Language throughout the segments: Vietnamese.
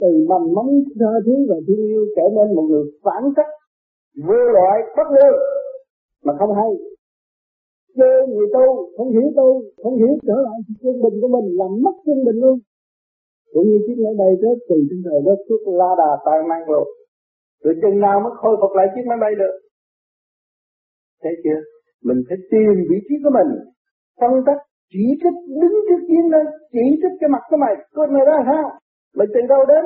từ mầm móng tha thứ và thương yêu trở nên một người phản cách, vô loại, bất lương. Mà không hay. Chê người tu, không hiểu tu, không hiểu trở lại quân bình của mình, làm mất quân bình luôn. Cũng như chiếc máy bay rớt từ trên trời rớt xuống la đà tàn năng rồi rồi chừng nào mới khôi phục lại chiếc máy bay được? Thấy chưa? Mình phải tìm vị trí của mình. Phân tích, chỉ trích, đứng trước chiến lên chỉ trích cái mặt của mày. Con này ra sao? Mày từ đâu đến?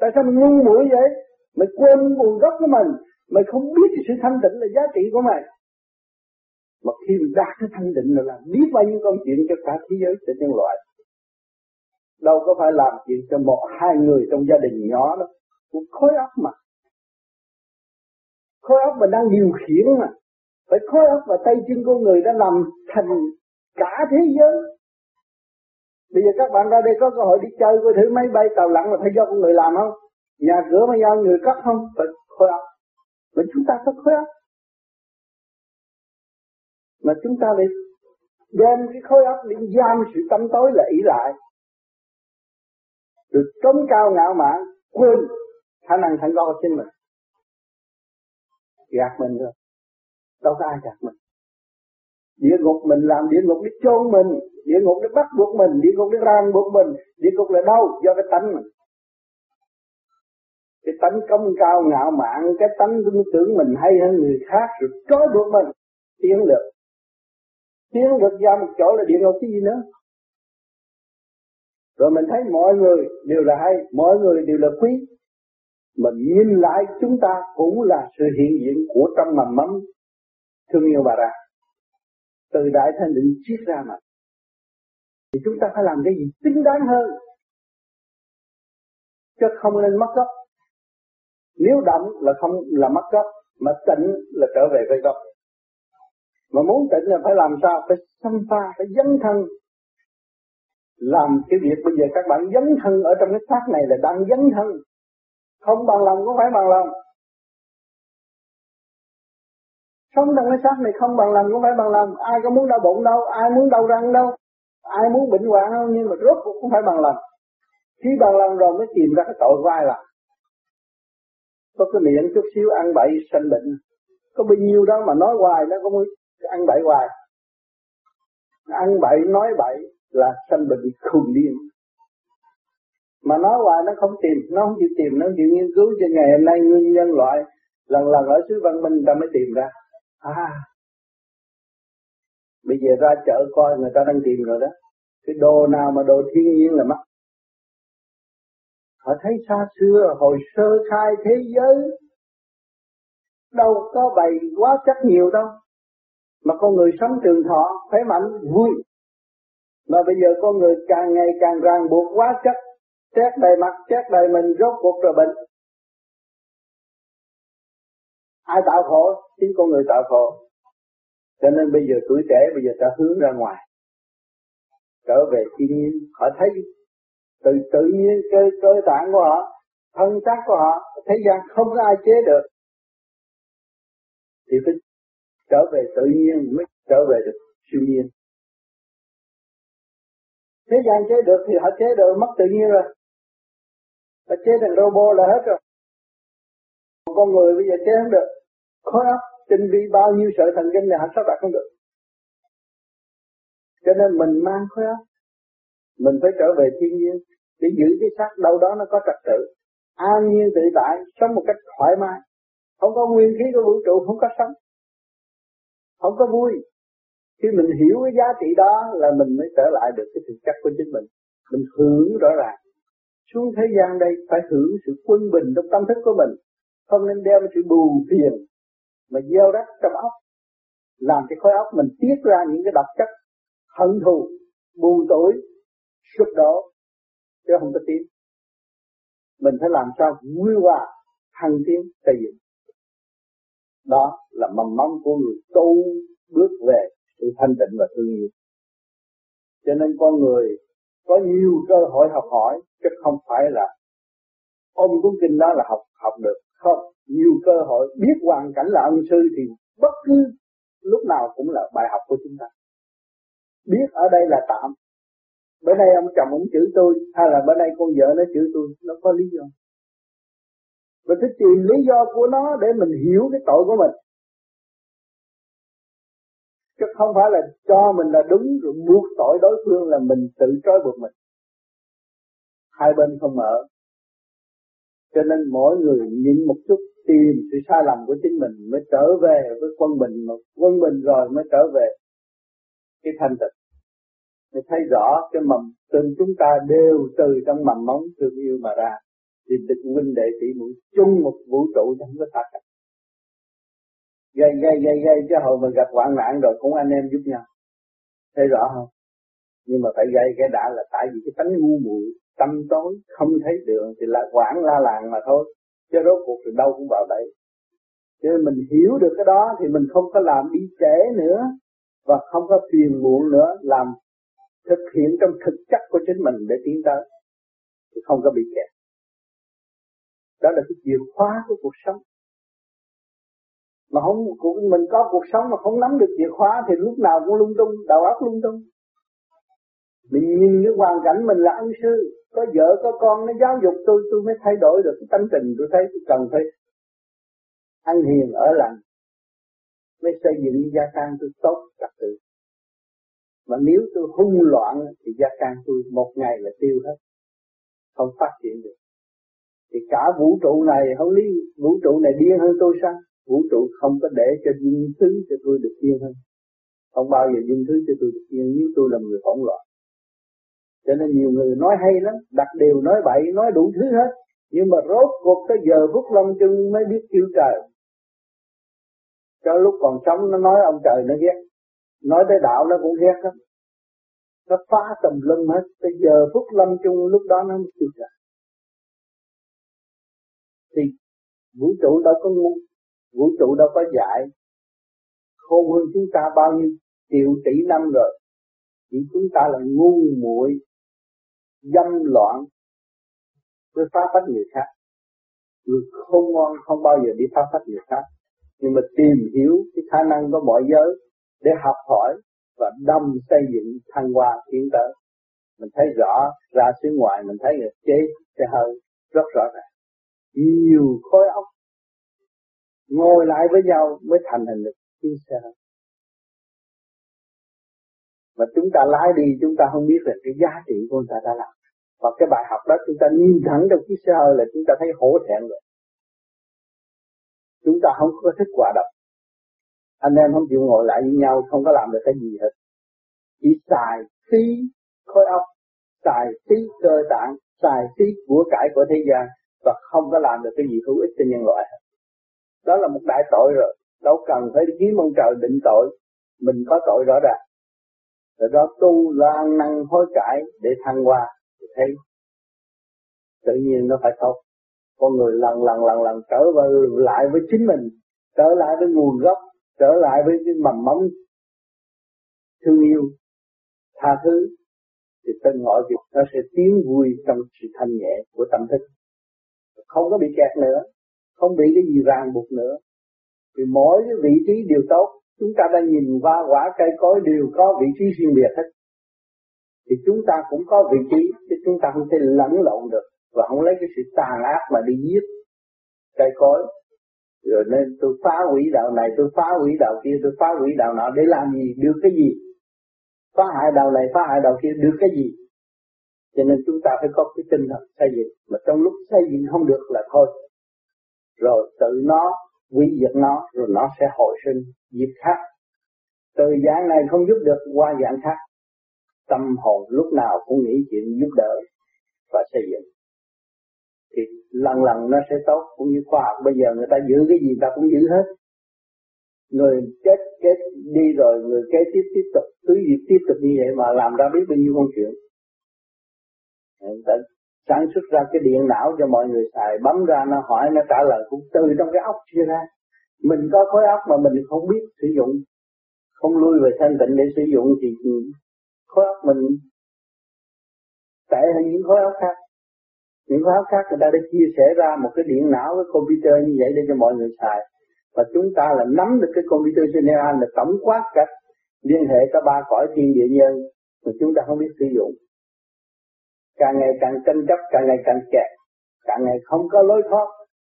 Tại sao mày ngu muội vậy? Mày quên nguồn gốc của mình mày không biết sự thanh tịnh là giá trị của mày. Mà khi mình đạt cái thanh định là làm biết bao nhiêu công chuyện cho cả thế giới cho nhân loại. Đâu có phải làm chuyện cho một, hai người trong gia đình nhỏ đó. Cũng khối óc mà. Khối óc mà đang điều khiển mà. Phải khối óc và tay chân con người đã làm thành cả thế giới bây giờ các bạn ra đây có cơ hội đi chơi, coi thử máy bay tàu lặn là phải do con người làm không? Nhà cửa mà do người cất không? Phải khối óc. Mà chúng ta có khối óc. Mà chúng ta lại đem cái khối óc để giam sự tâm tối là ý lại. Được trống cao ngạo mạn, quên khả năng thành công của chính mình. Gạt mình rồi. Đâu có ai gạt mình địa ngục mình làm địa ngục để chôn mình, địa ngục để bắt buộc mình, địa ngục để ràng buộc mình, địa ngục là đâu? Do cái tánh mình cái tánh công cao ngạo mạn, cái tánh tưởng mình hay hơn người khác, rồi trói buộc mình, tiến được. Tiến được ra một chỗ là địa ngục cái gì nữa. Rồi mình thấy mọi người đều là hay, mọi người đều là quý. Mình nhìn lại chúng ta cũng là sự hiện diện của trong mầm mắm thương yêu bà ra từ đại thanh định chiết ra mà. Thì chúng ta phải làm cái gì? Xứng đáng hơn. Chứ không nên mất gốc. Nếu động là không, là mất gốc, mà tịnh là trở về với gốc. Mà muốn tịnh là phải làm sao? Phải xâm pha, phải dấn thân. Làm cái việc bây giờ các bạn dấn thân ở trong cái xác này là đang dấn thân. Không bằng lòng cũng phải bằng lòng. Sống trong cái xác này không bằng lòng cũng phải bằng lòng ai có muốn đau bụng đâu, ai muốn đau răng đâu, ai muốn bệnh hoạn đâu, nhưng mà rốt cũng phải bằng lòng khi bằng lòng rồi mới tìm ra cái tội của ai làm có cái miệng chút xíu ăn bậy sanh bệnh. Có bao nhiêu đó mà nói hoài, nó cũng ăn bậy hoài. Ăn bậy, nói bậy là sanh bệnh khùng điên. Mà nói hoài nó không tìm, nó không chịu tìm, nó chịu nghiên cứu cho ngày hôm nay nguyên nhân loại, lần lần ở xứ văn minh ta mới tìm ra à. Bây giờ ra chợ coi, người ta đang tìm rồi đó. Cái đồ nào mà đồ thiên nhiên là mắc. Họ thấy xa xưa, hồi sơ khai thế giới, đâu có bày quá chất nhiều đâu. Mà con người sống trường thọ, khỏe mạnh, vui. Mà bây giờ con người càng ngày càng ràng buộc quá chất chết đầy mặt chết đầy mình, rốt cuộc rồi bệnh ai tạo khổ, chính con người tạo khổ. Cho nên bây giờ tuổi trẻ, bây giờ ta hướng ra ngoài. Trở về thiên nhiên, họ thấy từ tự nhiên cơ cơ tạng của họ, thân xác của họ, thế gian không có ai chế được. Thì phải trở về tự nhiên mới trở về được siêu nhiên. Thế gian chế được thì họ chế được, mất tự nhiên rồi. Họ chế thành robot là hết rồi con người bây giờ chế không được. Khó lắm, tinh vi bao nhiêu sợi thần kinh này họ sắp đặt không được. Cho nên mình mang khối óc mình phải trở về thiên nhiên để giữ cái xác đâu đó nó có trật tự an nhiên tự tại sống một cách thoải mái. Không có nguyên khí của vũ trụ không có sống. Không có vui. Khi mình hiểu cái giá trị đó là mình mới trở lại được cái thực chất của chính mình. Mình hưởng rõ ràng. Xuống thế gian đây phải hưởng sự quân bình trong tâm thức của mình không nên đem sự bù phiền mà gieo rắc trong óc. Làm cho khối óc mình tiết ra những cái độc chất hận thù, buồn tối, sụp đổ, chứ không có tiến mình phải làm sao vui hòa, thăng tiến, xây dựng. Đó là mầm móng của người tu bước về sự thanh tịnh và thương yêu. Cho nên con người có nhiều cơ hội học hỏi, chứ không phải là ôm cuốn kinh đó là học học được không nhiều cơ hội biết hoàn cảnh là ân sư thì bất cứ lúc nào cũng là bài học của chúng ta. Biết ở đây là tạm. Bữa nay ông chồng ông chửi tôi hay là bữa nay con vợ nó chửi tôi, nó có lý do. Mình phải tìm lý do của nó để mình hiểu cái tội của mình. Chứ không phải là cho mình là đúng rồi buộc tội đối phương là mình tự trói buộc mình. Hai bên không mở cho nên mỗi người nhìn một chút, tìm sự sai lầm của chính mình mới trở về với quân bình mà quân bình rồi mới trở về cái thanh tịnh. Để thấy rõ cái mầm từng chúng ta đều từ trong mầm móng thương yêu mà ra. Thì tịch huynh đệ tỷ muội chung một vũ trụ chẳng có thật gây gây gây gây cho hồi mình gặp hoạn nạn rồi cũng anh em giúp nhau. Thấy rõ không? Nhưng mà phải gây cái đã là tại vì cái tánh ngu muội tâm tối, không thấy đường thì lại quảng la làng mà thôi. Chứ rốt cuộc thì đâu cũng vào đấy. cho nên mình hiểu được cái đó thì mình không có làm đi trễ nữa và không có phiền muộn nữa, làm thực hiện trong thực chất của chính mình để tiến tới. Thì không có bị kẹt. Đó là cái chìa khóa của cuộc sống. Mà không mình có cuộc sống mà không nắm được chìa khóa thì lúc nào cũng lung tung, đầu óc lung tung. Mình nhìn cái hoàn cảnh mình là ân sư có vợ, có con, nó giáo dục tôi tôi mới thay đổi được cái tâm tình tôi thấy. Tôi cần phải ăn hiền, ở lành. Mới xây dựng gia can tôi tốt, trật tự. Mà nếu tôi hung loạn thì gia can tôi một ngày là tiêu hết. Không phát triển được. Thì cả vũ trụ này, không lý, vũ trụ này điên hơn tôi sao? Vũ trụ không có để cho duyên thứ cho tôi được yên hơn. Không bao giờ duyên thứ cho tôi được yên. Nếu tôi là người hỗn loạn cho nên nhiều người nói hay lắm, đặt điều nói bậy, nói đủ thứ hết. Nhưng mà rốt cuộc tới giờ phút lâm chân mới biết kêu trời. Cho lúc còn sống nó nói ông trời nó ghét. Nói tới đạo nó cũng ghét lắm. Nó phá tầm lưng hết. Tới giờ phút lâm chung lúc đó nó mới kêu trời. Thì vũ trụ đâu có ngu, vũ trụ đâu có dạy khôn hơn chúng ta bao nhiêu, triệu tỷ năm rồi. Chỉ chúng ta là ngu muội dâm loạn với phá phách người khác. Người không ngon không bao giờ đi phá phách người khác. Nhưng mà tìm hiểu cái khả năng của mọi giới để học hỏi và đâm xây dựng thăng hoa tiến tới. Mình thấy rõ, ra xứ ngoài mình thấy người chế xe hơi rất rõ ràng. Nhiều khối óc ngồi lại với nhau mới thành hình được chiếc xe hơi mà chúng ta lái đi, chúng ta không biết là cái giá trị của người ta đã làm. Và cái bài học đó, chúng ta nhìn thẳng trong chiếc xe hơi là chúng ta thấy hổ thẹn rồi. Chúng ta không có thích quả độc anh em không chịu ngồi lại với nhau, không có làm được cái gì hết. Chỉ xài phí khối óc, xài phí cơ tạng, xài phí của cải của thế gian và không có làm được cái gì hữu ích cho nhân loại hết. Đó là một đại tội rồi. Đâu cần phải đi kiếm ông trời định tội. Mình có tội rõ ràng rồi đó tu lan năng hối cải để thăng hoa, thì thấy tự nhiên nó phải tốt. Con người lần lần lần lần trở lại với chính mình, trở lại với nguồn gốc, trở lại với cái mầm mống thương yêu, tha thứ, thì tên mọi việc nó sẽ tiến vui trong sự thanh nhẹ của tâm thức. Không có bị kẹt nữa, không bị cái gì ràng buộc nữa. Thì mỗi cái vị trí đều tốt chúng ta đã nhìn qua quả cây cối đều có vị trí riêng biệt hết. Thì chúng ta cũng có vị trí, chứ chúng ta không thể lẫn lộn được và không lấy cái sự tàn ác mà đi giết cây cối. Rồi nên tôi phá hủy đạo này, tôi phá hủy đạo kia, tôi phá hủy đạo nọ để làm gì? Được cái gì? Phá hại đạo này, phá hại đạo kia, được cái gì? Cho nên chúng ta phải có cái tinh thần xây dựng. Mà trong lúc xây dựng không được là thôi. Rồi tự nó hủy diệt nó, rồi nó sẽ hồi sinh dịp khác. Từ dạng này không giúp được qua dạng khác. Tâm hồn lúc nào cũng nghĩ chuyện giúp đỡ và xây dựng. Thì lần lần nó sẽ tốt cũng như khoa học. Bây giờ người ta giữ cái gì ta cũng giữ hết. Người chết chết đi rồi, người kế tiếp tiếp tục cứ việc tiếp tục như vậy mà làm ra biết bao nhiêu công chuyện. Người ta sản xuất ra cái điện não cho mọi người xài, bấm ra nó hỏi, nó trả lời cũng từ trong cái óc chia ra. Mình có khối óc mà mình không biết sử dụng, không lui về thanh tịnh để sử dụng thì khối óc mình tệ hơn những khối óc khác. Những khối óc khác người ta đã chia sẻ ra một cái điện não, cái computer như vậy để cho mọi người xài. Và chúng ta là nắm được cái computer general là tổng quát cả liên hệ cả ba cõi thiên địa nhân mà chúng ta không biết sử dụng càng ngày càng tranh chấp, càng ngày càng kẹt. Càng ngày không có lối thoát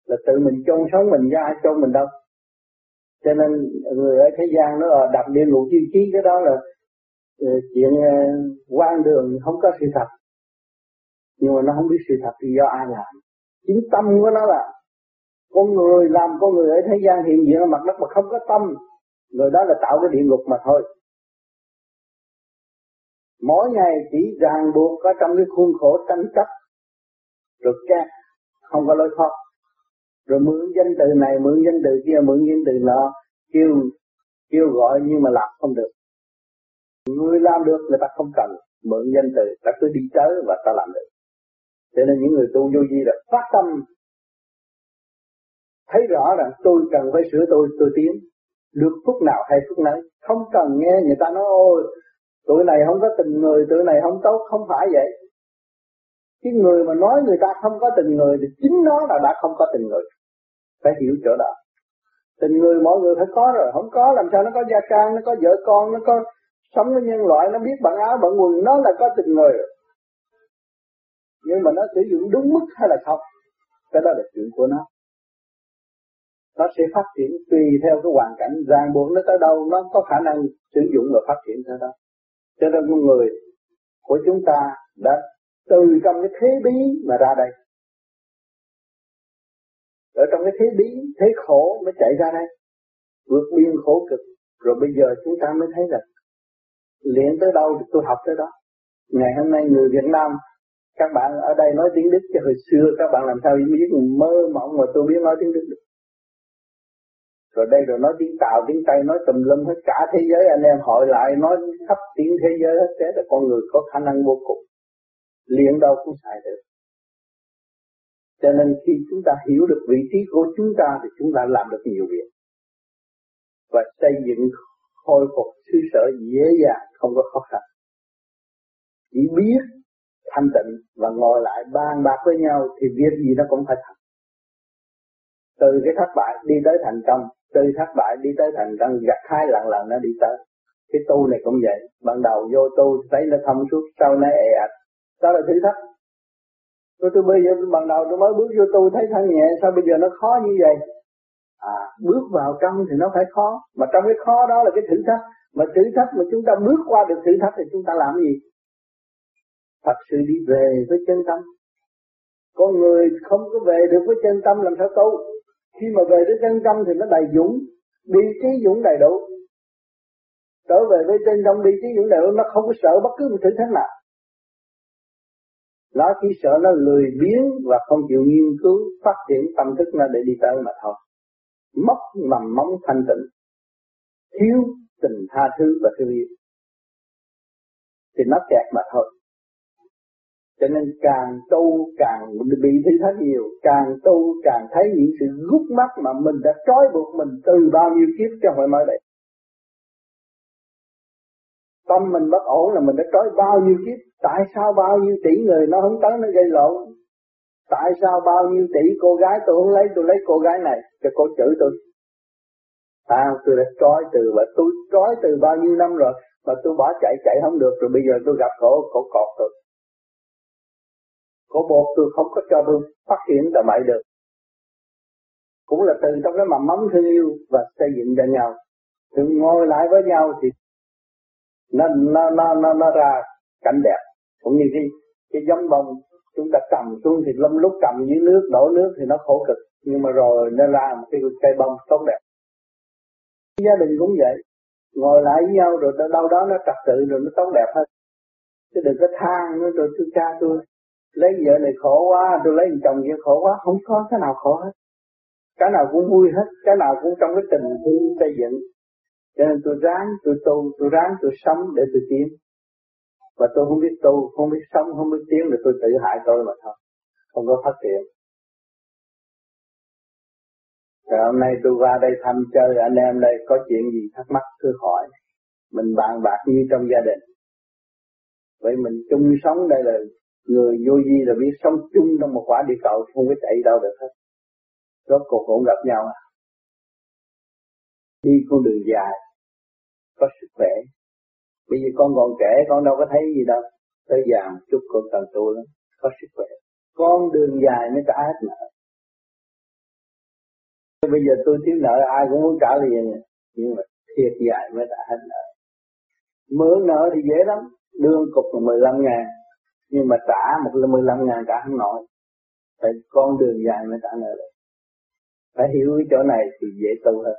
là tự mình chôn sống mình ra chôn mình đâu. Cho nên người ở thế gian nó đập địa ngục chi trí cái đó là ờ, chuyện ờ, quan đường, không có sự thật. Nhưng mà nó không biết sự thật thì do ai làm? Chính tâm của nó là, con người làm con người ở thế gian hiện diện ở mặt đất mà không có tâm. Người đó là tạo cái địa ngục mà thôi mỗi ngày chỉ ràng buộc ở trong cái khuôn khổ tranh chấp. Rồi cha không có lối thoát. Rồi mượn danh từ này, mượn danh từ kia, mượn danh từ nọ, kêu kêu gọi nhưng mà làm không được. Người làm được, người ta không cần. Mượn danh từ, ta cứ đi tới và ta làm được. Cho nên những người tu vô vi là phát tâm. Thấy rõ rằng tôi cần phải sửa tôi tôi tiến. Được phút nào hay phút nấy. Không cần nghe người ta nói, ôi tụi này không có tình người, tụi này không tốt, không phải vậy. Cái người mà nói người ta không có tình người thì chính nó là đã không có tình người. Phải hiểu chỗ đó. Tình người mọi người phải có rồi, không có làm sao nó có gia trang nó có vợ con, nó có sống với nhân loại, nó biết bận áo bận quần, nó là có tình người nhưng mà nó sử dụng đúng mức hay là không, cái đó là chuyện của nó. Nó sẽ phát triển tùy theo cái hoàn cảnh, ràng buộc nó tới đâu, nó có khả năng sử dụng và phát triển tới đó cho nên con người của chúng ta đã từ trong cái thế bí mà ra đây. Ở trong cái thế bí, thế khổ mới chạy ra đây. Vượt biên khổ cực. Rồi bây giờ chúng ta mới thấy là luyện tới đâu thì tôi học tới đó. Ngày hôm nay người Việt Nam, các bạn ở đây nói tiếng Đức chứ hồi xưa các bạn làm sao biết mơ mộng mà tôi biết nói tiếng Đức được rồi đây rồi nói tiếng Tàu, tiếng Tây, nói tùm lum hết cả thế giới. Anh em hội lại nói khắp tiếng thế giới hết. Thế là con người có khả năng vô cùng. Liền đâu cũng xài được. Cho nên khi chúng ta hiểu được vị trí của chúng ta thì chúng ta làm được nhiều việc. Và xây dựng khôi phục xứ sở dễ dàng không có khó khăn. Chỉ biết thanh tịnh và ngồi lại bàn bạc với nhau thì việc gì nó cũng phải thành từ cái thất bại đi tới thành công, từ thất bại đi tới thành công, gặt hai lần lần nó đi tới. Cái tu này cũng vậy. Ban đầu vô tu, thấy nó thông suốt, sau nó ệ ạch. Đó là thử thách. Tôi tôi bây giờ ban đầu tôi mới bước vô tu, thấy thân nhẹ, sao bây giờ nó khó như vậy? À bước vào trong thì nó phải khó. Mà trong cái khó đó là cái thử thách. Mà thử thách mà chúng ta bước qua được thử thách thì chúng ta làm gì? Thật sự đi về với chân tâm. Con người không có về được với chân tâm, làm sao tu? Khi mà về tới chân tâm thì nó đầy dũng đi trí dũng đầy đủ. Trở về với chân tâm đi trí dũng đầy đủ, nó không có sợ bất cứ một thử thách nào. Nó chỉ sợ nó lười biếng và không chịu nghiên cứu, phát triển tâm thức nó để đi tới mà thôi. Mất mầm móng thanh tịnh, thiếu tình tha thứ và thương yêu thì nó kẹt mà thôi cho nên càng tu càng bị thi thách nhiều, càng tu càng thấy những sự gút mắt mà mình đã trói buộc mình từ bao nhiêu kiếp cho hội mới đây tâm mình bất ổn là mình đã trói bao nhiêu kiếp, tại sao bao nhiêu tỷ người nó không tới nó gây lộn? Tại sao bao nhiêu tỷ cô gái tôi không lấy, tôi lấy cô gái này, cho cô chửi tôi? À tôi đã trói từ và tôi trói từ bao nhiêu năm rồi mà tôi bỏ chạy chạy không được, rồi bây giờ tôi gặp khổ khổ cọt rồi cổ bột tôi không có cho tôi phát triển ra bậy được. Cũng là từ trong cái mầm mắm thương yêu và xây dựng cho nhau. Thì ngồi lại với nhau thì nó nó nó nó, nó ra cảnh đẹp. Cũng như cái cái giống bông chúng ta cầm xuống thì lâm lúc cầm dưới nước đổ nước thì nó khổ cực. Nhưng mà rồi nó ra một cái cây bông tốt đẹp. Gia đình cũng vậy. Ngồi lại với nhau rồi đâu đó nó trật tự rồi nó tốt đẹp hơn chứ đừng có than nữa rồi tôi cha tôi lấy vợ này khổ quá, tôi lấy chồng kia khổ quá, không có cái nào khổ hết. Cái nào cũng vui hết, cái nào cũng trong cái tình thương xây dựng. Cho nên tôi ráng, tôi tu, tôi ráng, tôi sống để tôi tiến. Và tôi không biết tu, không biết sống, không biết tiến thì tôi tự hại tôi mà thôi. Không có phát triển rồi hôm nay tôi qua đây thăm chơi, anh em đây, có chuyện gì thắc mắc cứ hỏi. Mình bàn bạc như trong gia đình. Vậy mình chung sống đây là người vô vi là biết sống chung trong một quả địa cầu, không có chạy đâu được hết. Rốt cuộc cũng gặp nhau. À đi con đường dài, có sức khỏe. Bây giờ con còn trẻ, con đâu có thấy gì đâu. Tới già một chút con cần tu lắm, có sức khỏe. Con đường dài mới trả hết nợ. Bây giờ tôi thiếu nợ, ai cũng muốn trả liền nhưng mà thiệt dài mới trả hết nợ. Mượn nợ thì dễ lắm. Đương cục là 15 ngàn nhưng mà trả một là 15 ngàn trả không nổi. Phải con đường dài mới trả nợ được. Phải hiểu cái chỗ này thì dễ tu hơn.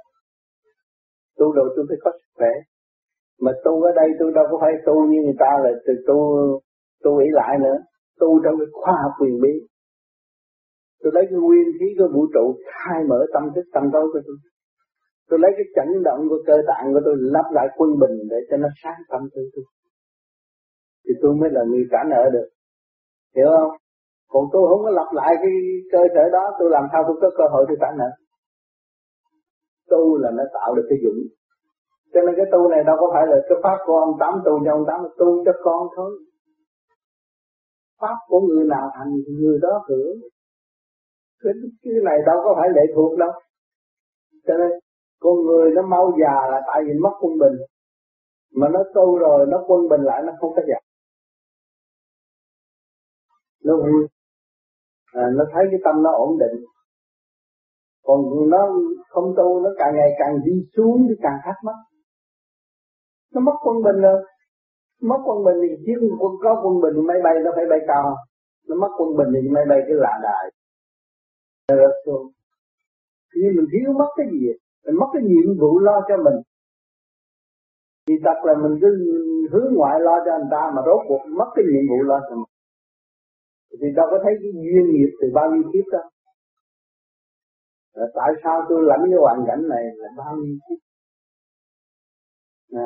Tu rồi tôi phải có sức khỏe. Mà tu ở đây tôi đâu có phải tu như người ta là từ tu tu ý lại nữa. Tu trong cái khoa học quyền bí. Tôi lấy cái nguyên khí của vũ trụ, khai mở tâm thức, tâm tối của tôi. Tôi lấy cái chấn động của cơ tạng của tôi, lắp lại quân bình để cho nó sáng tâm tư tôi thì tôi mới là người trả nợ được. Hiểu không? Còn tôi không có lặp lại cái cơ sở đó tôi làm sao tôi có cơ hội tôi trả nợ? Tu là nó tạo được cái dũng cho nên cái tu này đâu có phải là cái pháp của ông tám tu cho ông tám tu cho con thôi. Pháp của người nào thành người đó hưởng. Cái, cái này đâu có phải lệ thuộc đâu. Cho nên con người nó mau già là tại vì mất quân bình. Mà nó tu rồi nó quân bình lại nó không có già nó vui à, nó thấy cái tâm nó ổn định. Còn nó không tu nó càng ngày càng đi xuống thì càng thắc mắc. Nó mất quân bình rồi. Mất quân bình thì chiếc quân có quân bình máy bay nó phải bay cao. Nó mất quân bình thì máy bay cứ lạ đài. Rất xuống. Nhưng mình thiếu mất cái gì? Mình mất cái nhiệm vụ lo cho mình. Thì thật là mình cứ hướng ngoại lo cho anh ta mà rốt cuộc mất cái nhiệm vụ lo cho mình thì đâu có thấy cái duyên nghiệp từ bao nhiêu kiếp đâu. Là tại sao tôi lãnh cái hoàn cảnh này là bao nhiêu kiếp?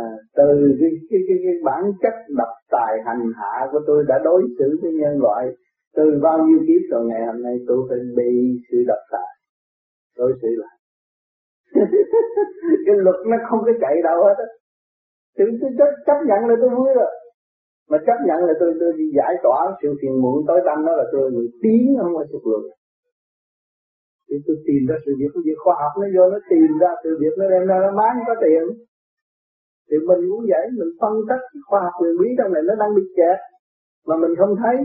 À, từ cái, cái, cái, cái bản chất độc tài hành hạ của tôi đã đối xử với nhân loại từ bao nhiêu kiếp rồi ngày hôm nay tôi phải bị sự độc tài đối xử lại. Cái luật nó không có chạy đâu hết á. Tôi, tôi chấp, chấp nhận là tôi vui rồi mà chấp nhận là tôi tôi đi giải tỏa sự phiền muộn tối tâm đó là tôi người tiến không phải sụt lùi thì tôi tìm ra sự việc, cái việc khoa học nó vô, nó tìm ra sự việc, nó đem ra, nó bán có tiền. Thì mình cũng vậy, mình phân tích khoa học quyền bí trong này nó đang bị kẹt, mà mình không thấy.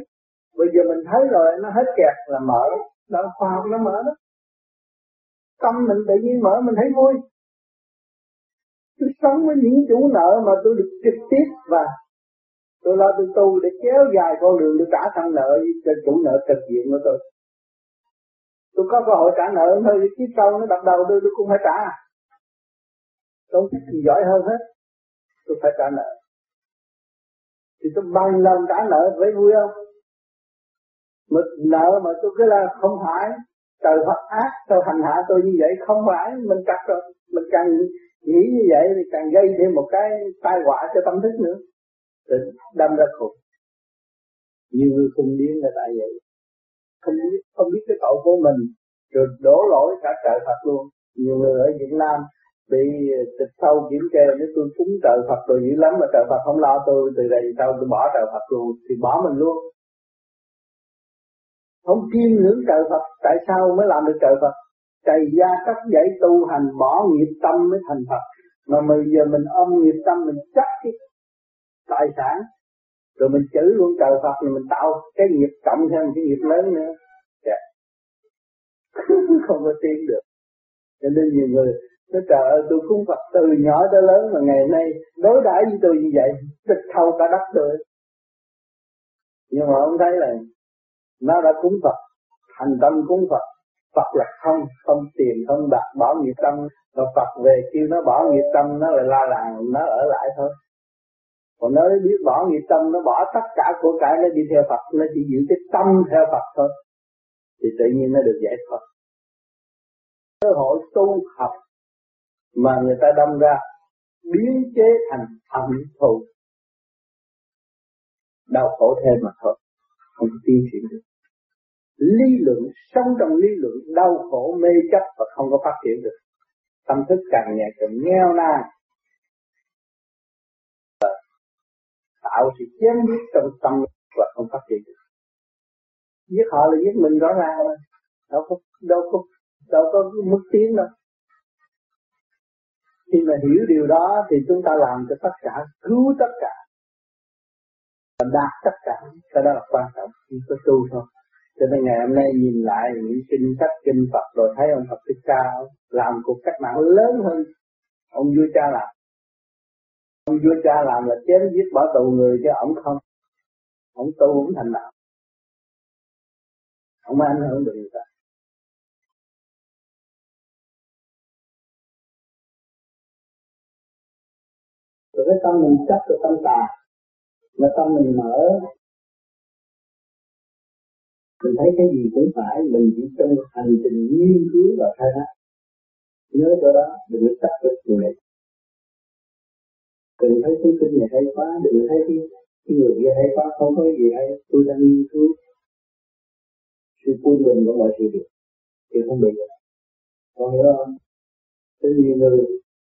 Bây giờ mình thấy rồi, nó hết kẹt là mở. Đó khoa học nó mở đó. Tâm mình tự nhiên mở, mình thấy vui. Tôi sống với những chủ nợ mà tôi được trực tiếp và tôi lo tôi tu để kéo dài con đường tôi trả thằng nợ cho chủ nợ trực diện của tôi. Tôi có cơ hội trả nợ thôi, chứ sau nó đập đầu tôi tôi cũng phải trả. Không thích gì giỏi hơn hết, tôi phải trả nợ. Thì tôi bằng lần trả nợ với vui không? Mà nợ mà tôi cứ là không phải, trời Phật ác, tôi hành hạ tôi như vậy, không phải, mình cắt rồi. Mình càng nghĩ như vậy thì càng gây thêm một cái tai họa cho tâm thức nữa rồi đâm ra khổ nhiều người không điên là tại vậy. Không biết không biết cái tội của mình rồi đổ lỗi cả trời Phật luôn. Nhiều người ở Việt Nam bị ờ, tịch sâu kiểm kê nếu tôi cúng trời Phật rồi dữ lắm mà trời Phật không lo tôi, từ đây sau tôi bỏ trời Phật luôn, thì bỏ mình luôn. Không kiên ngưỡng trời Phật, tại sao mới làm được trời Phật? Cày da cắt dãy tu hành, bỏ nghiệp tâm mới thành Phật. Mà bây giờ mình ôm nghiệp tâm, mình chắc cái tài sản rồi mình chữ luôn trời Phật thì mình tạo cái nghiệp cộng thêm cái nghiệp lớn nữa. Yeah. Dạ. không có tiến được. Cho nên nhiều người nói trời ơi, tôi cúng Phật từ nhỏ tới lớn mà ngày nay đối đãi với tôi như vậy, tịch thâu cả đất tôi. Nhưng mà ông thấy là nó đã cúng Phật, thành tâm cúng Phật. Phật là không không tiền, không bạc, bỏ nghiệp tâm. Và Phật về kêu nó bỏ nghiệp tâm, nó lại la làng, nó ở lại thôi còn nó biết bỏ nghiệp tâm, nó bỏ tất cả của cải, nó đi theo Phật, nó chỉ giữ cái tâm theo Phật thôi. Thì tự nhiên nó được giải thoát. Cơ hội tu học mà người ta đâm ra biến chế thành thầm thù. Đau khổ thêm mà thôi, không tiến triển được. Lý luận, sống trong lý luận, đau khổ mê chấp và không có phát triển được. Tâm thức càng ngày càng nghèo nàn. Tạo sự chém giết trong tâm và không phát triển được. Giết họ là giết mình rõ ràng mà. Đâu có đâu có đâu có mức tiến đâu. Khi mà hiểu điều đó thì chúng ta làm cho tất cả, cứu tất cả. Và đạt tất cả. Cái đó là quan trọng. Chỉ có tu thôi. Cho nên ngày hôm nay nhìn lại những kinh sách, kinh Phật rồi thấy ông Phật Thích Ca làm cuộc cách mạng lớn hơn ông vua cha làm ông vua cha làm là chém giết bỏ tù người chứ ổng không? Ổng tu cũng thành đạo. Ổng anh ảnh hưởng được người ta? Rồi cái tâm mình chấp được tâm tà, mà tâm mình mở, mình thấy cái gì cũng phải, mình chỉ trong hành trình nghiên cứu và khai thác. Nhớ cho đó đừng có chấp được người này đừng thấy cuốn kinh này hay quá đừng thấy cái, cái người kia hay quá không có gì hay. Tôi đang nghiên cứu sự quân bình của mọi sự việc. Thì không bị. Còn hiểu không Thế nhiều người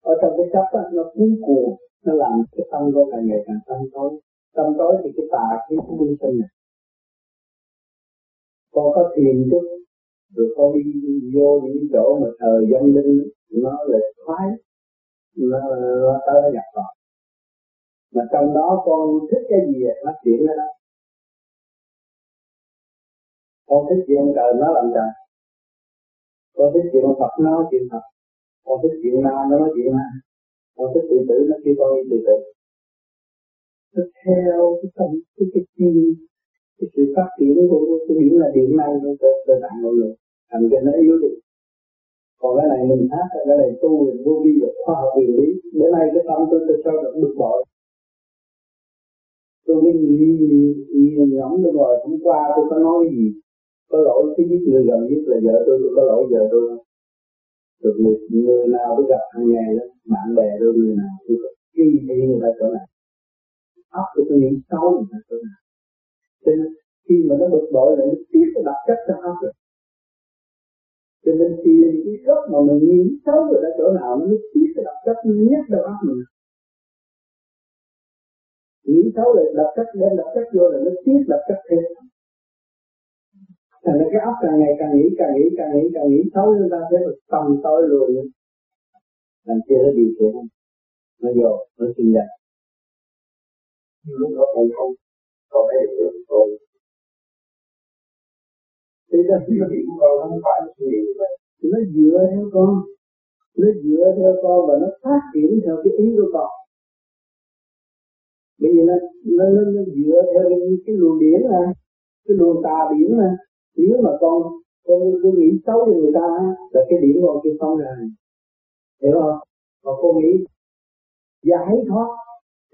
ở trong cái chấp nó cuốn cuồng nó làm cái tâm của càng ngày càng tâm tối. Tâm tối thì cái tà khí của quân sinh này. Con có thiền chút rồi con đi vô những chỗ mà thờ dân linh nó là khoái nó, nó tới nó nhập vào mà trong đó con thích cái gì nó chuyển ra đó. Con thích chuyện ông trời nó làm trời. Con thích chuyện ông Phật nó nói chuyện Phật. Con thích chuyện ma nó nói chuyện ma. Con thích tự tử nó kêu con đi tự tử. Nó theo cái tâm, cái cái chi, cái sự phát triển của cái điểm là điểm năng của cơ cơ tạng con người. Thành cho nó yếu đi. Còn cái này mình khác cái này tu quyền vô vi được khoa học huyền lý bữa nay cái tâm tôi tôi cho được bực bội tôi mới nghĩ ngẫm được rồi hôm qua tôi có nói gì? Có lỗi cái giết người gần nhất là vợ tôi có lỗi vợ tôi. Được người, người nào tôi gặp hàng ngày đó bạn bè tôi người nào tôi có ghi thị người ta chỗ này óc của tôi nghĩ xấu người ta chỗ nào cho nên khi mà nó bực bội là nó tiếp cái đặc chất cho óc rồi. Cho nên khi cái gốc mà mình nghĩ xấu người ta chỗ nào nó tiếp cái đặc chất nhất trong óc mình nghĩ xấu là lập chất đem lập chất vô là nó tiếp lập chất thêm. Thành ra cái óc càng ngày càng nghĩ càng nghĩ càng nghĩ càng nghĩ xấu, chúng ta sẽ được tâm tối luôn. Làm chưa nó điều khiển nó vô, nó sinh ra. Lúc đó không không, có cái điều không thì ra khi mà điểm con không phải suy nghĩ như vậy nó dựa theo con, nó dựa theo con và nó phát triển theo cái ý của con bởi vì nó nó nó, nó dựa theo cái, cái luồng điển à cái luồng tà điển à nếu mà con con cứ nghĩ xấu cho người ta là cái điểm con kia không rồi hiểu không? Mà con nghĩ giải thoát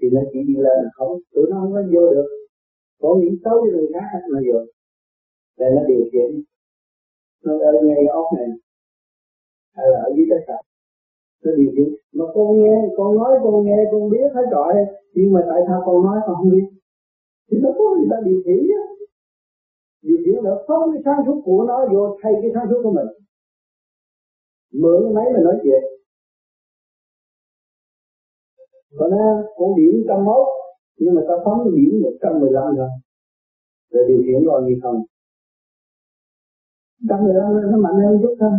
thì nó chỉ đi lên là không. Tụi nó không có vô được. Con nghĩ xấu cho người khác nó vô. Đây là điều khiển nó ở ngay ốc này. Hay là ở dưới đất sạch nó điều khiển mà con nghe, con nói, con nghe, con biết hết rồi. Nhưng mà tại sao con nói con không biết? Thì nó có người ta điều khiển á. Điều khiển là không cái sáng suốt của nó vô thay cái sáng suốt của mình. Mượn cái máy mà nói chuyện. Còn á con điểm trăm mốt, nhưng mà ta phóng điểm một trăm mười lăm rồi rồi điều khiển rồi gì không. Trăm mười lăm nó mạnh hơn chút thôi.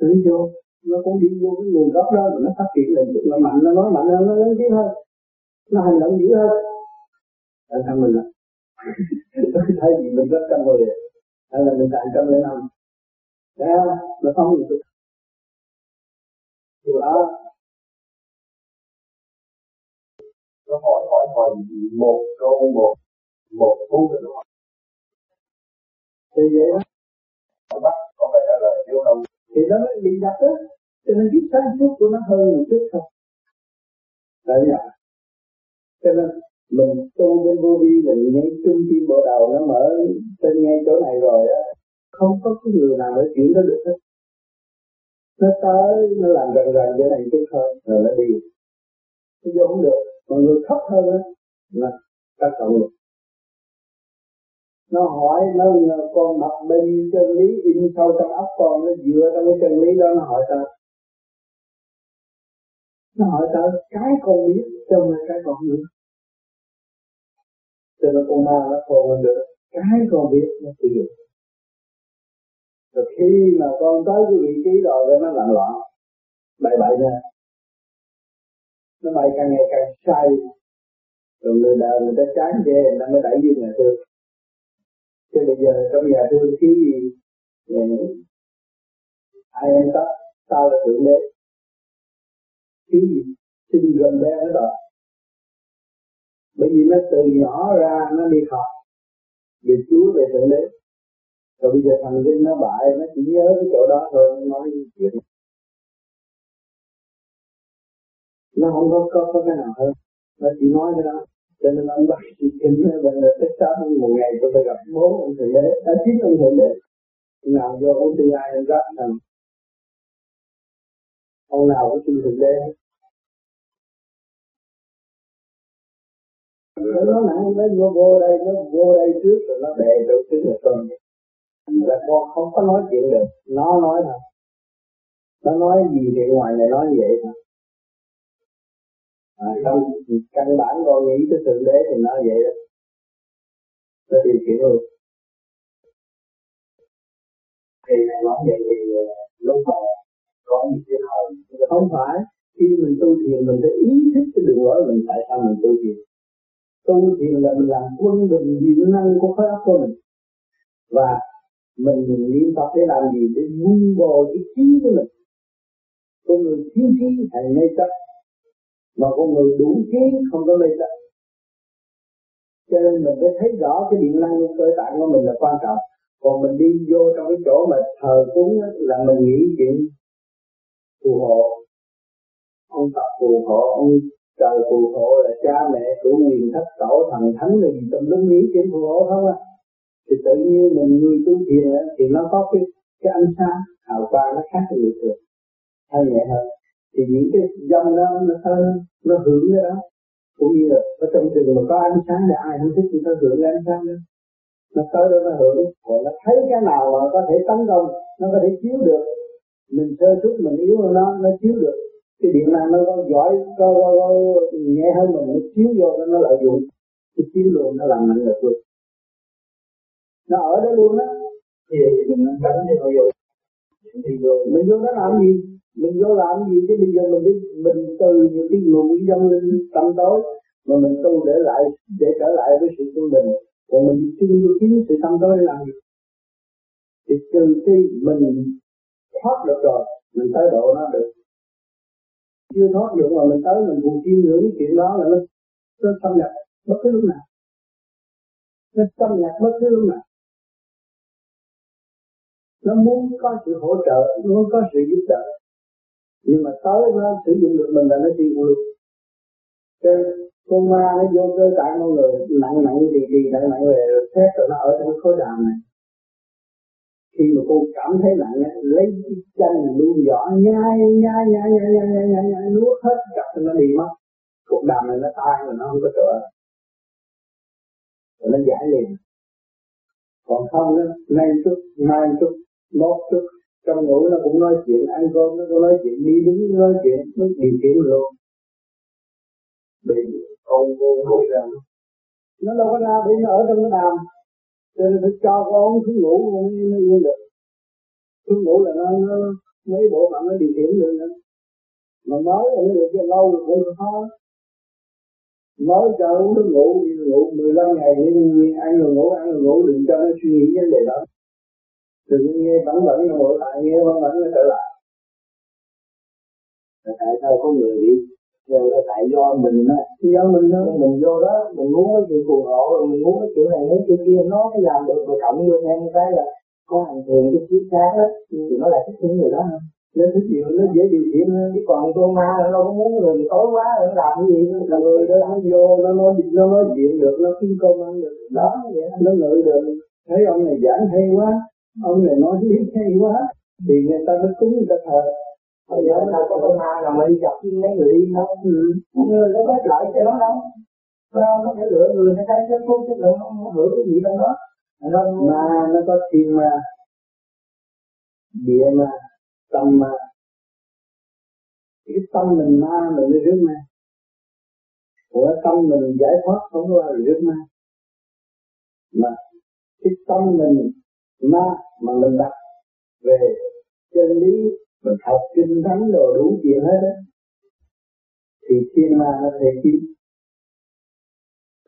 Tự vô nó cũng đi vô cái nguồn gốc đó mà nó phát triển lên. Chút nó mạnh, nó nói mạnh hơn, nó lớn tiếng hơn. Nó hành động dữ hơn. Là sao mình là thấy gì mình rất trăm mười hay là mình thành trăm lên năm thấy không? Nó không gì được điều đó. Nó hỏi hỏi hỏi một câu, một một phút rồi hỏi. Thì vậy đó bắt, có phải trả lời thiếu không? Thì nó mới bị đặt đó. Cho nên cái sáng suốt của nó hơn một chút thôi. Đấy nhà, cho nên mình tu bên vô vi là ngay trung tim bộ đầu nó mở trên ngay chỗ này rồi á. Không có cái người nào để chuyển nó được hết. Nó tới nó làm gần gần chỗ này chút thôi rồi nó đi. Nó vô không được. Mà người thấp hơn á là ta cộng được nó hỏi, nó con mặt bên chân lý, in sâu trong óc con, nó dựa trong cái chân lý đó, nó hỏi ta. Nó hỏi ta, cái con biết trong là cái con biết cho nên con ma nó còn được. Cái con biết, nó chịu rồi khi mà con tới cái vị trí rồi thì nó lặn loạn, bậy bậy nha nó bay càng ngày càng sai rồi người đời người ta chán ghê, người ta mới đẩy vô nhà thương chứ bây giờ trong nhà thương thiếu gì? Ai em có sao là thượng đế. Thiếu gì? Xin gần bé ở đó bởi vì nó từ nhỏ ra nó đi học về chúa về thượng đế. Rồi bây giờ thằng linh nó bại nó chỉ nhớ cái chỗ đó thôi nó nói chuyện nó không có có, có cái nào hơn. Nó chỉ nói cái đó cho nên ông bắt chị kinh bây giờ tất cả một ngày tôi phải gặp bố ông thầy đế đã à, chín ông thầy đế nào vô ông tin ai ông gặp thằng ông nào cũng tin thầy đế nó nói nặng nó vô đây nó vô đây trước, rồi nó đè đầu thứ là con. Là con không có nói chuyện được. Nó nói thôi nó nói gì thì ngoài này nói vậy thôi à, trong căn bản con nghĩ tới thượng đế thì nó vậy đó. Nó điều khiển luôn. Thì này nói vậy thì ờ, lúc mà có những cái thời không phải khi mình tu thiền mình phải ý thức cái đường lối mình tại sao mình tu thiền? Tu thiền là mình làm quân bình diệu năng của óc của mình. Và mình niệm Phật để làm gì? Để vun bồi cái trí của mình. Con người thiếu trí hay mê chấp mà con người đủ trí không có mê chấp cho nên mình phải thấy rõ cái điện năng cơ tạng của mình là quan trọng. Còn mình đi vô trong cái chỗ mà thờ cúng là mình nghĩ chuyện phù hộ. Ông tập phù hộ, ông trời phù hộ là cha mẹ chủ quyền thất tổ, thần thánh là gì tâm linh nghĩ chuyện phù hộ không à thì tự nhiên mình người tu thiền thì nó có cái cái ánh sáng hào quang nó khác với người thường hay nhẹ hơn thì những cái dòng đó nó nó, nó hưởng cái đó. Cũng như là ở trong rừng mà có ánh sáng thì ai không thích thì nó hưởng cái ánh sáng đó. Nó tới đó nó hưởng rồi nó thấy cái nào mà có thể tấn công nó có thể chiếu được. Mình sơ xuất mình yếu hơn nó nó chiếu được. Cái điện năng nó có giỏi có, có, có nhẹ hơn mình nó chiếu vô nó, nó lợi dụng. Cái chiếu luôn nó làm mạnh lực luôn. Nó ở đó luôn đó thì mình tránh thì nó vô. Thì vô. Mình vô đó làm gì? Mình vô làm gì? Chứ bây giờ mình đi, mình từ những cái nguồn dâng lên tâm tối, mà mình tu để lại, để trở lại với sự tu mình còn mình đi vô kiếm sự tâm tối làm gì? Thì trừ khi mình thoát được rồi, mình tới độ nó được. Chưa thoát được mà mình tới, mình buồn chiêm ngưỡng cái chuyện đó là nó nó xâm nhập bất cứ lúc nào. Nó xâm nhập bất cứ lúc nào. Nó muốn có sự hỗ trợ, nó muốn có sự giúp đỡ nhưng mà tới nó sử dụng được mình là nó tiêu luôn. Cái con ma nó vô cơ tạng con người, nặng nặng gì gì nặng nặng về xét rồi nó ở trong khối đàm này. Khi mà cô cảm thấy nặng lấy cái chân luôn vỏ nhai nhai nhai nhai nhai nhai nhai nhai, nuốt hết gặp nó đi mất. Cuộc đàm này nó tan rồi, nó không có chỗ rồi nó giải liền. Còn không đó nay chút mai chút mốt chút trong ngủ nó cũng nói chuyện ăn cơm nó cũng nói chuyện đi đứng nó nói chuyện nó điều khiển luôn bị con vô ngồi ra. Nó đâu có ra bị nó ở trong cái đàm. Cho nên phải cho con xuống ngủ nó mới yên được. Xuống ngủ là nó, nó mấy bộ phận nó điều khiển được nữa. Mà mới là nó được cho lâu cũng khó. Mới cho uống nước ngủ ngủ 15 ngày thì ăn rồi ngủ ăn rồi ngủ đừng cho nó suy nghĩ vấn đề đó đừng nghe bẩn bẩn nó ngồi lại nghe bẩn bẩn nó trở lại. Là tại sao có người đi rồi là tại do mình á? Do mình đó mình vô đó mình muốn cái chuyện phù hộ rồi mình muốn cái chuyện này muốn chuyện kia nó mới làm được. Rồi cộng vô thêm cái là có hành thiền cái chiếc sáng đó thì nó lại thích những người đó hơn. Nó thích nhiều nó dễ điều khiển hơn. Chứ còn con ma nó có muốn người tối quá nó làm cái gì là người đó nó vô nó nói nó nói chuyện được nó kiếm công ăn được. Đó vậy nó ngự được thấy ông này giảng hay quá ông này nói lý hay quá. Thì người ta mới cúng người ta thờ. Bây giờ ta có con ma là mình chọc mấy người đi đâu ừ. người nó có lợi cho nó đâu. Sao nó phải lựa người người ta sẽ phúc chất lượng không hưởng cái gì trong đó. Mà nó có thiên ma địa ma tâm ma. Cái tâm mình ma mình mới rước ma. Của tâm mình giải thoát không có rước ma. Mà cái tâm mình ma mà mình đặt về chân lý, mình học kinh thánh rồi đủ chuyện hết đó thì thiên ma nó thể chín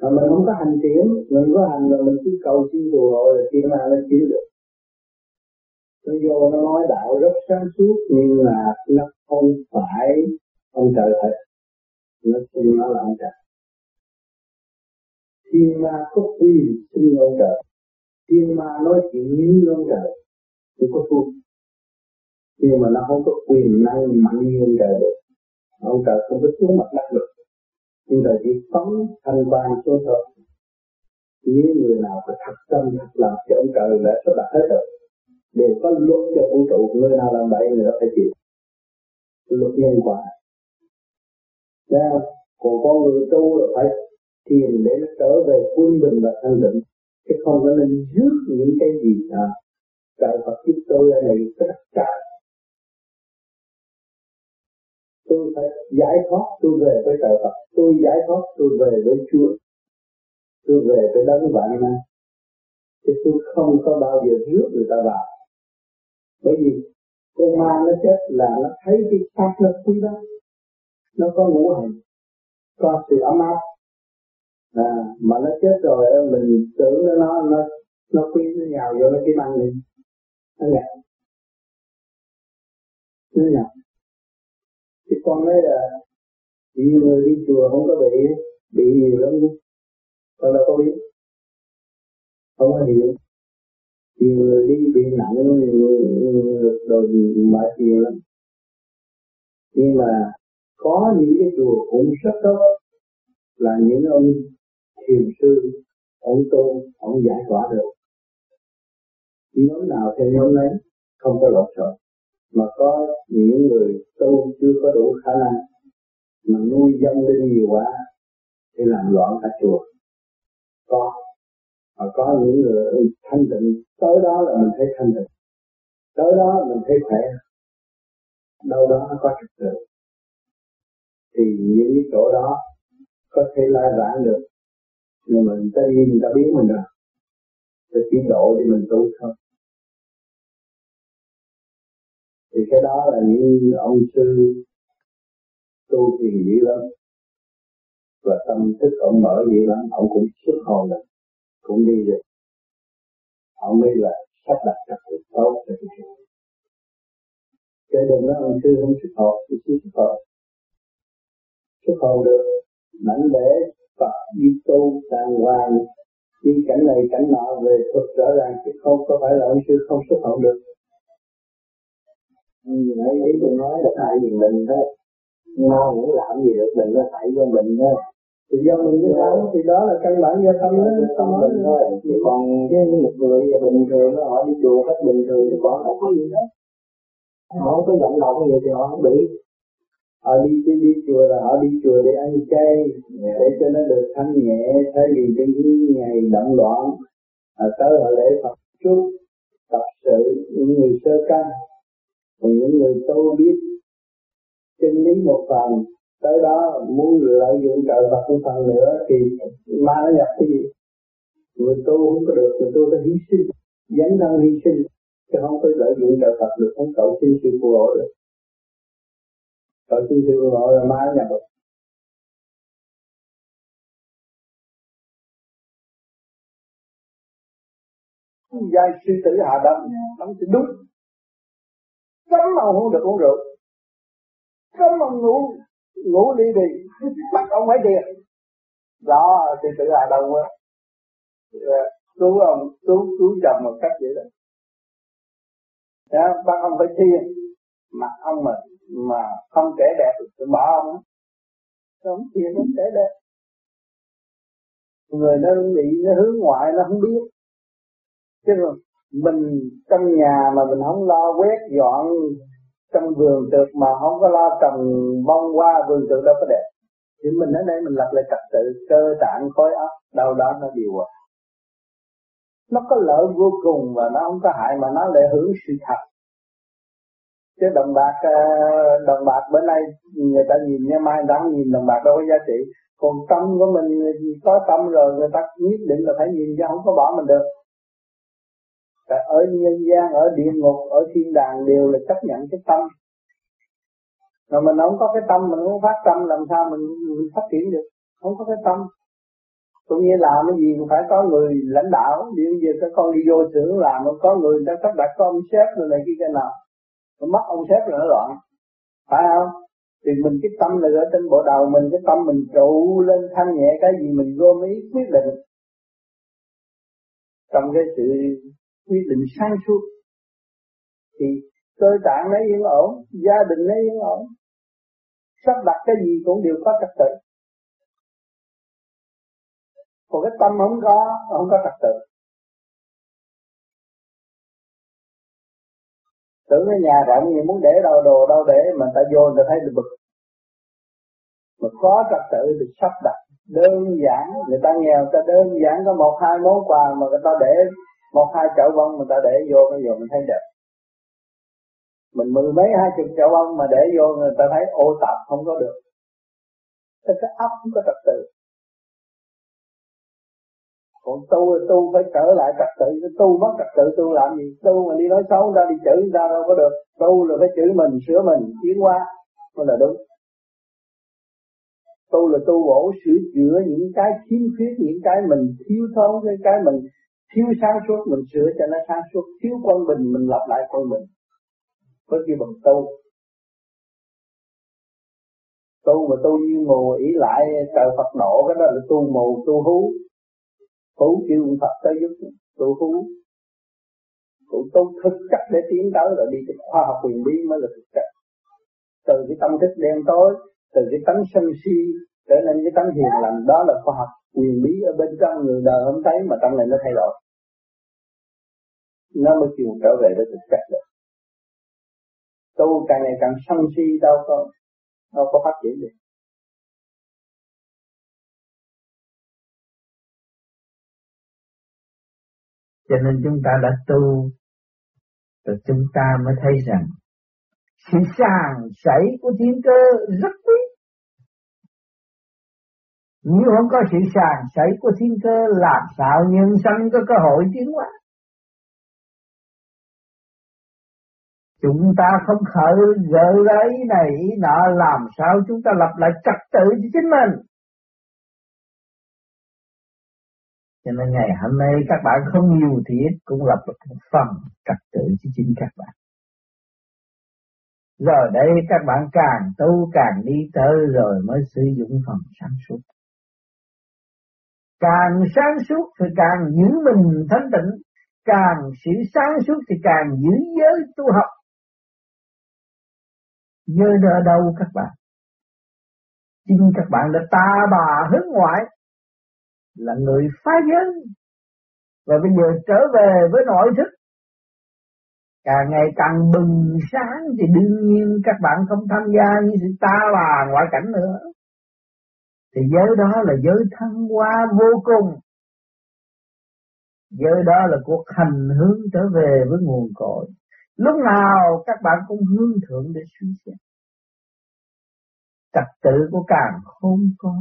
mà mình không có hành triển mình có hành là mình cứ cầu xin phù hộ là thiên ma nó chiếu được. Nó vô nó nói đạo rất sáng suốt, nhưng mà nó không phải ông trời thật. Nó xin nó là ông trời. Thiên ma có quyền xin ông trời tiên ma nói chuyện như ông trời cũng có thua. Nhưng mà nó không có quyền năng mạnh như ông trời được. Ông trời không có xuống mặt đất được. Nhưng trời chỉ phóng thanh quan xuống thôi. Nếu người nào có thật tâm thật lòng thì ông trời đã sắp đặt hết rồi. Đều có luật cho vũ trụ. Người nào làm vậy người đó phải chịu. Luật nhân quả. Now, còn con người tu là phải thiền để nó trở về quân bình và thanh định chứ không có nên rước những cái gì à trời Phật giúp tôi ở đây cái đất trời tôi phải giải thoát, tôi về với trời Phật. Tôi giải thoát, tôi về với Chúa. Tôi về với đấng vạn năng chứ tôi không có bao giờ rước người ta vào. Bởi vì con ma nó chết là nó thấy cái pháp nó quý đó nó có ngũ hành. Có sự ấm áp à, mà nó chết rồi mình tưởng nó nó nó nó quý nó nhào vô nó kiếm ăn đi. Nó nhặt nó nhặt thì con nói là nhiều người đi chùa không có bị bị nhiều lắm còn là có biết. Không có hiểu. Nhiều người đi bị nặng rồi mệt nhiều lắm. Nhưng mà có những cái chùa cũng rất tốt. Là những ông thiền sư ông tu ông giải tỏa được. Nhóm nào theo nhóm đấy, không có lộn xộn. Mà có những người tu chưa có đủ khả năng, mà nuôi dân lên nhiều quá, thì làm loạn cả chùa. Có, mà có những người thanh tịnh, tới đó là mình thấy thanh tịnh. Tới đó mình thấy khỏe. Đâu đó nó có trật tự. Thì những cái chỗ đó có thể lai vãng được nhưng mà người ta nhìn người ta biết mình rồi, để chỉ độ thì mình tu thôi. Thì cái đó là những ông sư tu thiền dữ lắm, và tâm thức ông mở dữ lắm, ông cũng xuất hồn được cũng đi được. Ông mới là sắp đặt trật tự tốt cho cái chuyện cho đừng nói ông sư không xuất hồn thì xuất hồn. Xuất hồn được mạnh để Phật đi tu đàng hoàng. Đi cảnh này cảnh nọ về thuật rõ ràng chứ không có phải là ông sư không xuất hồn được. Nãy ý tôi nói là tại vì mình thôi. Ngon muốn làm gì được mình nó tại do mình thôi. Thì do mình cái sao thì đó là căn bản do tâm đó tâm mình thôi chứ còn cái một người bình thường họ đi chùa cách bình thường chứ còn không có gì hết họ không có vận động gì thì họ không bị họ đi đi, đi chùa là họ đi chùa để ăn chay yeah. để cho nó được thanh nhẹ thay vì cái ngày động loạn. À, tới họ lễ Phật chút tập sự những người sơ căn còn những người tu biết. Chân lý một phần tới đó muốn lợi dụng trợ Phật một phần nữa thì ma nó nhập cái gì? Người tu không có được người tu phải hy sinh dấn thân hy sinh chứ không có lợi dụng trợ Phật được không cầu xin sự phù hộ được cầu xin sự phù là ma nó nhập được giai sư tử hạ đâm đâm thì đúng. Cấm mà không được uống rượu. Cấm mà ngủ ngủ đi đi. Bắt ông phải đi. Đó sư tử hạ đâu á dạ, cứu ông cứu cứu chồng một cách vậy đó. Đó, bắt ông phải thiền. Mà ông mà mà không trẻ đẹp thì bỏ ông. Không tiền không trẻ đẹp. Người nó bị, nó hướng ngoại, nó không biết. Chứ rồi, mình trong nhà mà mình không lo quét dọn trong vườn tược mà không có lo trồng bông hoa, vườn tược đâu có đẹp. Thì mình ở đây mình lập lại trật tự, cơ tạng, khối óc, đâu đó nó điều hòa. Nó có lợi vô cùng và nó không có hại mà nó lại hưởng sự thật chứ đồng bạc ờ, đồng bạc bữa nay người ta nhìn nha mai đang nhìn đồng bạc đâu có giá trị còn tâm của mình có tâm rồi người ta nhất định là phải nhìn chứ không có bỏ mình được Tại ở nhân gian, ở địa ngục, ở thiên đàng đều là chấp nhận cái tâm. Mà mình không có cái tâm, mình không phát tâm làm sao mình, mình phát triển được. Không có cái tâm. cũng như làm cái gì cũng phải có người lãnh đạo như dụ các con đi vô trưởng làm có người ta sắp đặt con xếp sếp rồi này kia cái nào mất ông sếp rồi nó loạn. Phải không? Thì mình cái tâm là ở trên bộ đầu mình, cái tâm mình trụ lên thanh nhẹ cái gì mình gom ý quyết định. Trong cái sự quyết định sáng suốt, thì cơ tạng nó yên ổn, gia đình nó yên ổn. Sắp đặt cái gì cũng đều có trật tự. Còn cái tâm không có không có trật tự. Tưởng cái nhà rộng gì muốn để đâu đồ đâu để, mà ta vô người ta thấy được bực. Mà có trật tự được sắp đặt. Đơn giản, người ta nghèo ta đơn giản có một, hai món quà mà người ta để, một, hai chậu bông người ta để vô bây giờ mình thấy đẹp. Mình mười mấy, hai chục chậu bông mà để vô, người ta thấy ô tạp, không có được. Cái cái ấp không có trật tự còn tu tu phải trở lại trật tự. Tu mất trật tự tu làm gì? Tu mà đi nói xấu ra đi chửi ra đâu có được. Tu là phải chửi mình, sửa mình, tiến qua mới là đúng. Tu là tu bổ, sửa chữa những cái thiếu khuyết, những cái mình thiếu thốn, những cái mình thiếu sáng suốt, mình sửa cho nó sáng suốt. Thiếu quân bình, mình lập lại quân bình. Có kêu bằng tu. Tu mà tu như mù, ý lại trời Phật nộ cái đó là tu mù, tu hú hú kêu Phật tới giúp tu hú. Cũng tu thực chất để tiến tới rồi đi tới khoa học quyền bí mới là thực chất. Từ cái tâm thức đen tối, từ cái tánh sân si, trở nên cái tánh hiền lành, đó là khoa học quyền bí ở bên trong người đời không thấy mà trong này nó thay đổi. Nó mới chịu trở về với thực chất được. Tu càng ngày càng sân si, đâu có đâu có phát triển được. Cho nên chúng ta đã tu rồi chúng ta mới thấy rằng sự sàng sảy của thiên cơ rất quý nếu không có sự sàng sảy của thiên cơ, làm sao nhân sanh có cơ hội tiến hóa Chúng ta không khởi gợi ra ý này ý nọ, làm sao chúng ta lập lại trật tự cho chính mình. Cho nên ngày hôm nay các bạn không nhiều thì ít cũng lập được một phần trật tự cho chính các bạn. Rồi đây các bạn càng tu càng đi tới rồi mới sử dụng phần sáng suốt. Càng sáng suốt thì càng giữ mình thanh tịnh, càng sự sáng suốt thì càng giữ giới tu học Giới ở đâu các bạn? Chính các bạn đã ta bà hướng ngoại là người phá giới. Và bây giờ trở về với nội thức. Càng ngày càng bừng sáng thì đương nhiên các bạn không tham gia như sự ta bà ngoại cảnh nữa. Thì giới đó là giới thăng hoa vô cùng. Giới đó là cuộc hành hướng trở về với nguồn cội. Lúc nào các bạn cũng hướng thượng để suy xét. Trật tự của càng không có.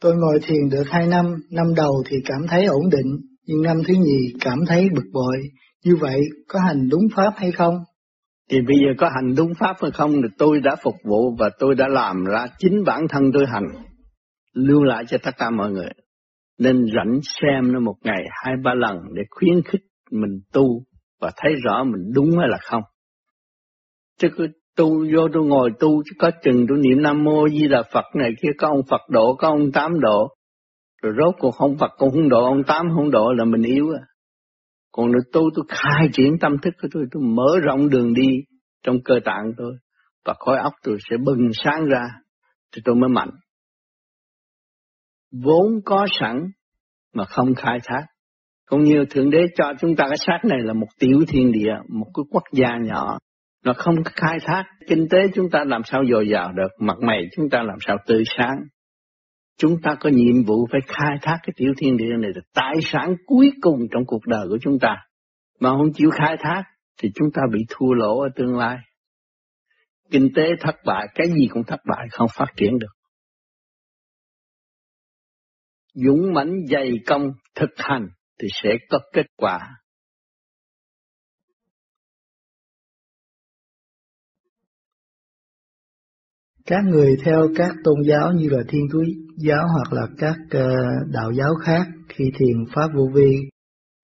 Tôi ngồi thiền được hai năm, năm đầu thì cảm thấy ổn định, nhưng năm thứ nhì cảm thấy bực bội. Như vậy có hành đúng pháp hay không? Thì bây giờ có hành đúng pháp hay không thì tôi đã phục vụ và tôi đã làm ra chính bản thân tôi hành. Lưu lại cho tất cả mọi người nên rảnh xem nó một ngày hai ba lần để khuyến khích mình tu và thấy rõ mình đúng hay là không. Chứ tu vô tôi ngồi tu chứ có chừng tôi niệm Nam Mô Di Đà Phật này kia có ông Phật độ có ông Tám độ. Rồi rốt cuộc không Phật cũng không độ ông Tám không độ là mình yếu à. Còn nếu tu tôi khai triển tâm thức của tôi, tôi mở rộng đường đi trong cơ tạng tôi và khối óc tôi sẽ bừng sáng ra thì tôi mới mạnh vốn có sẵn mà không khai thác. Cũng như Thượng Đế cho chúng ta cái xác này là một tiểu thiên địa, một cái quốc gia nhỏ. Nó không khai thác, kinh tế chúng ta làm sao dồi dào được, mặt mày chúng ta làm sao tươi sáng. Chúng ta có nhiệm vụ phải khai thác cái tiểu thiên địa này là tài sản cuối cùng trong cuộc đời của chúng ta. Mà không chịu khai thác thì chúng ta bị thua lỗ ở tương lai. Kinh tế thất bại, cái gì cũng thất bại, không phát triển được dũng mãnh dày công thực hành thì sẽ có kết quả. Các người theo các tôn giáo như là Thiên Chúa giáo hoặc là các ờ, đạo giáo khác khi thiền pháp vô vi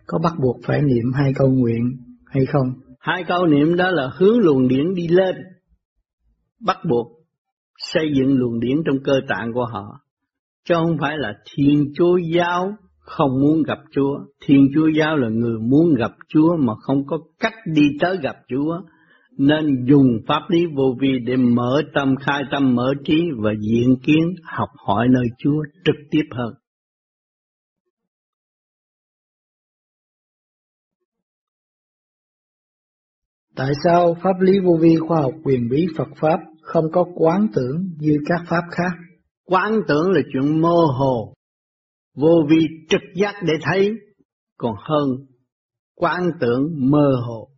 có bắt buộc phải niệm hai câu nguyện hay không? Hai câu niệm đó là hướng luồng điển đi lên, bắt buộc xây dựng luồng điển trong cơ tạng của họ, chứ không phải là Thiên Chúa giáo không muốn gặp Chúa. Thiên Chúa giáo là người muốn gặp Chúa mà không có cách đi tới gặp Chúa. Nên dùng pháp lý vô vi để mở tâm, khai tâm, mở trí và diện kiến học hỏi nơi Chúa trực tiếp hơn. Tại sao pháp lý vô vi khoa học quyền bí Phật Pháp không có quán tưởng như các Pháp khác? Quán tưởng là chuyện mơ hồ, vô vi trực giác để thấy, còn hơn quán tưởng mơ hồ.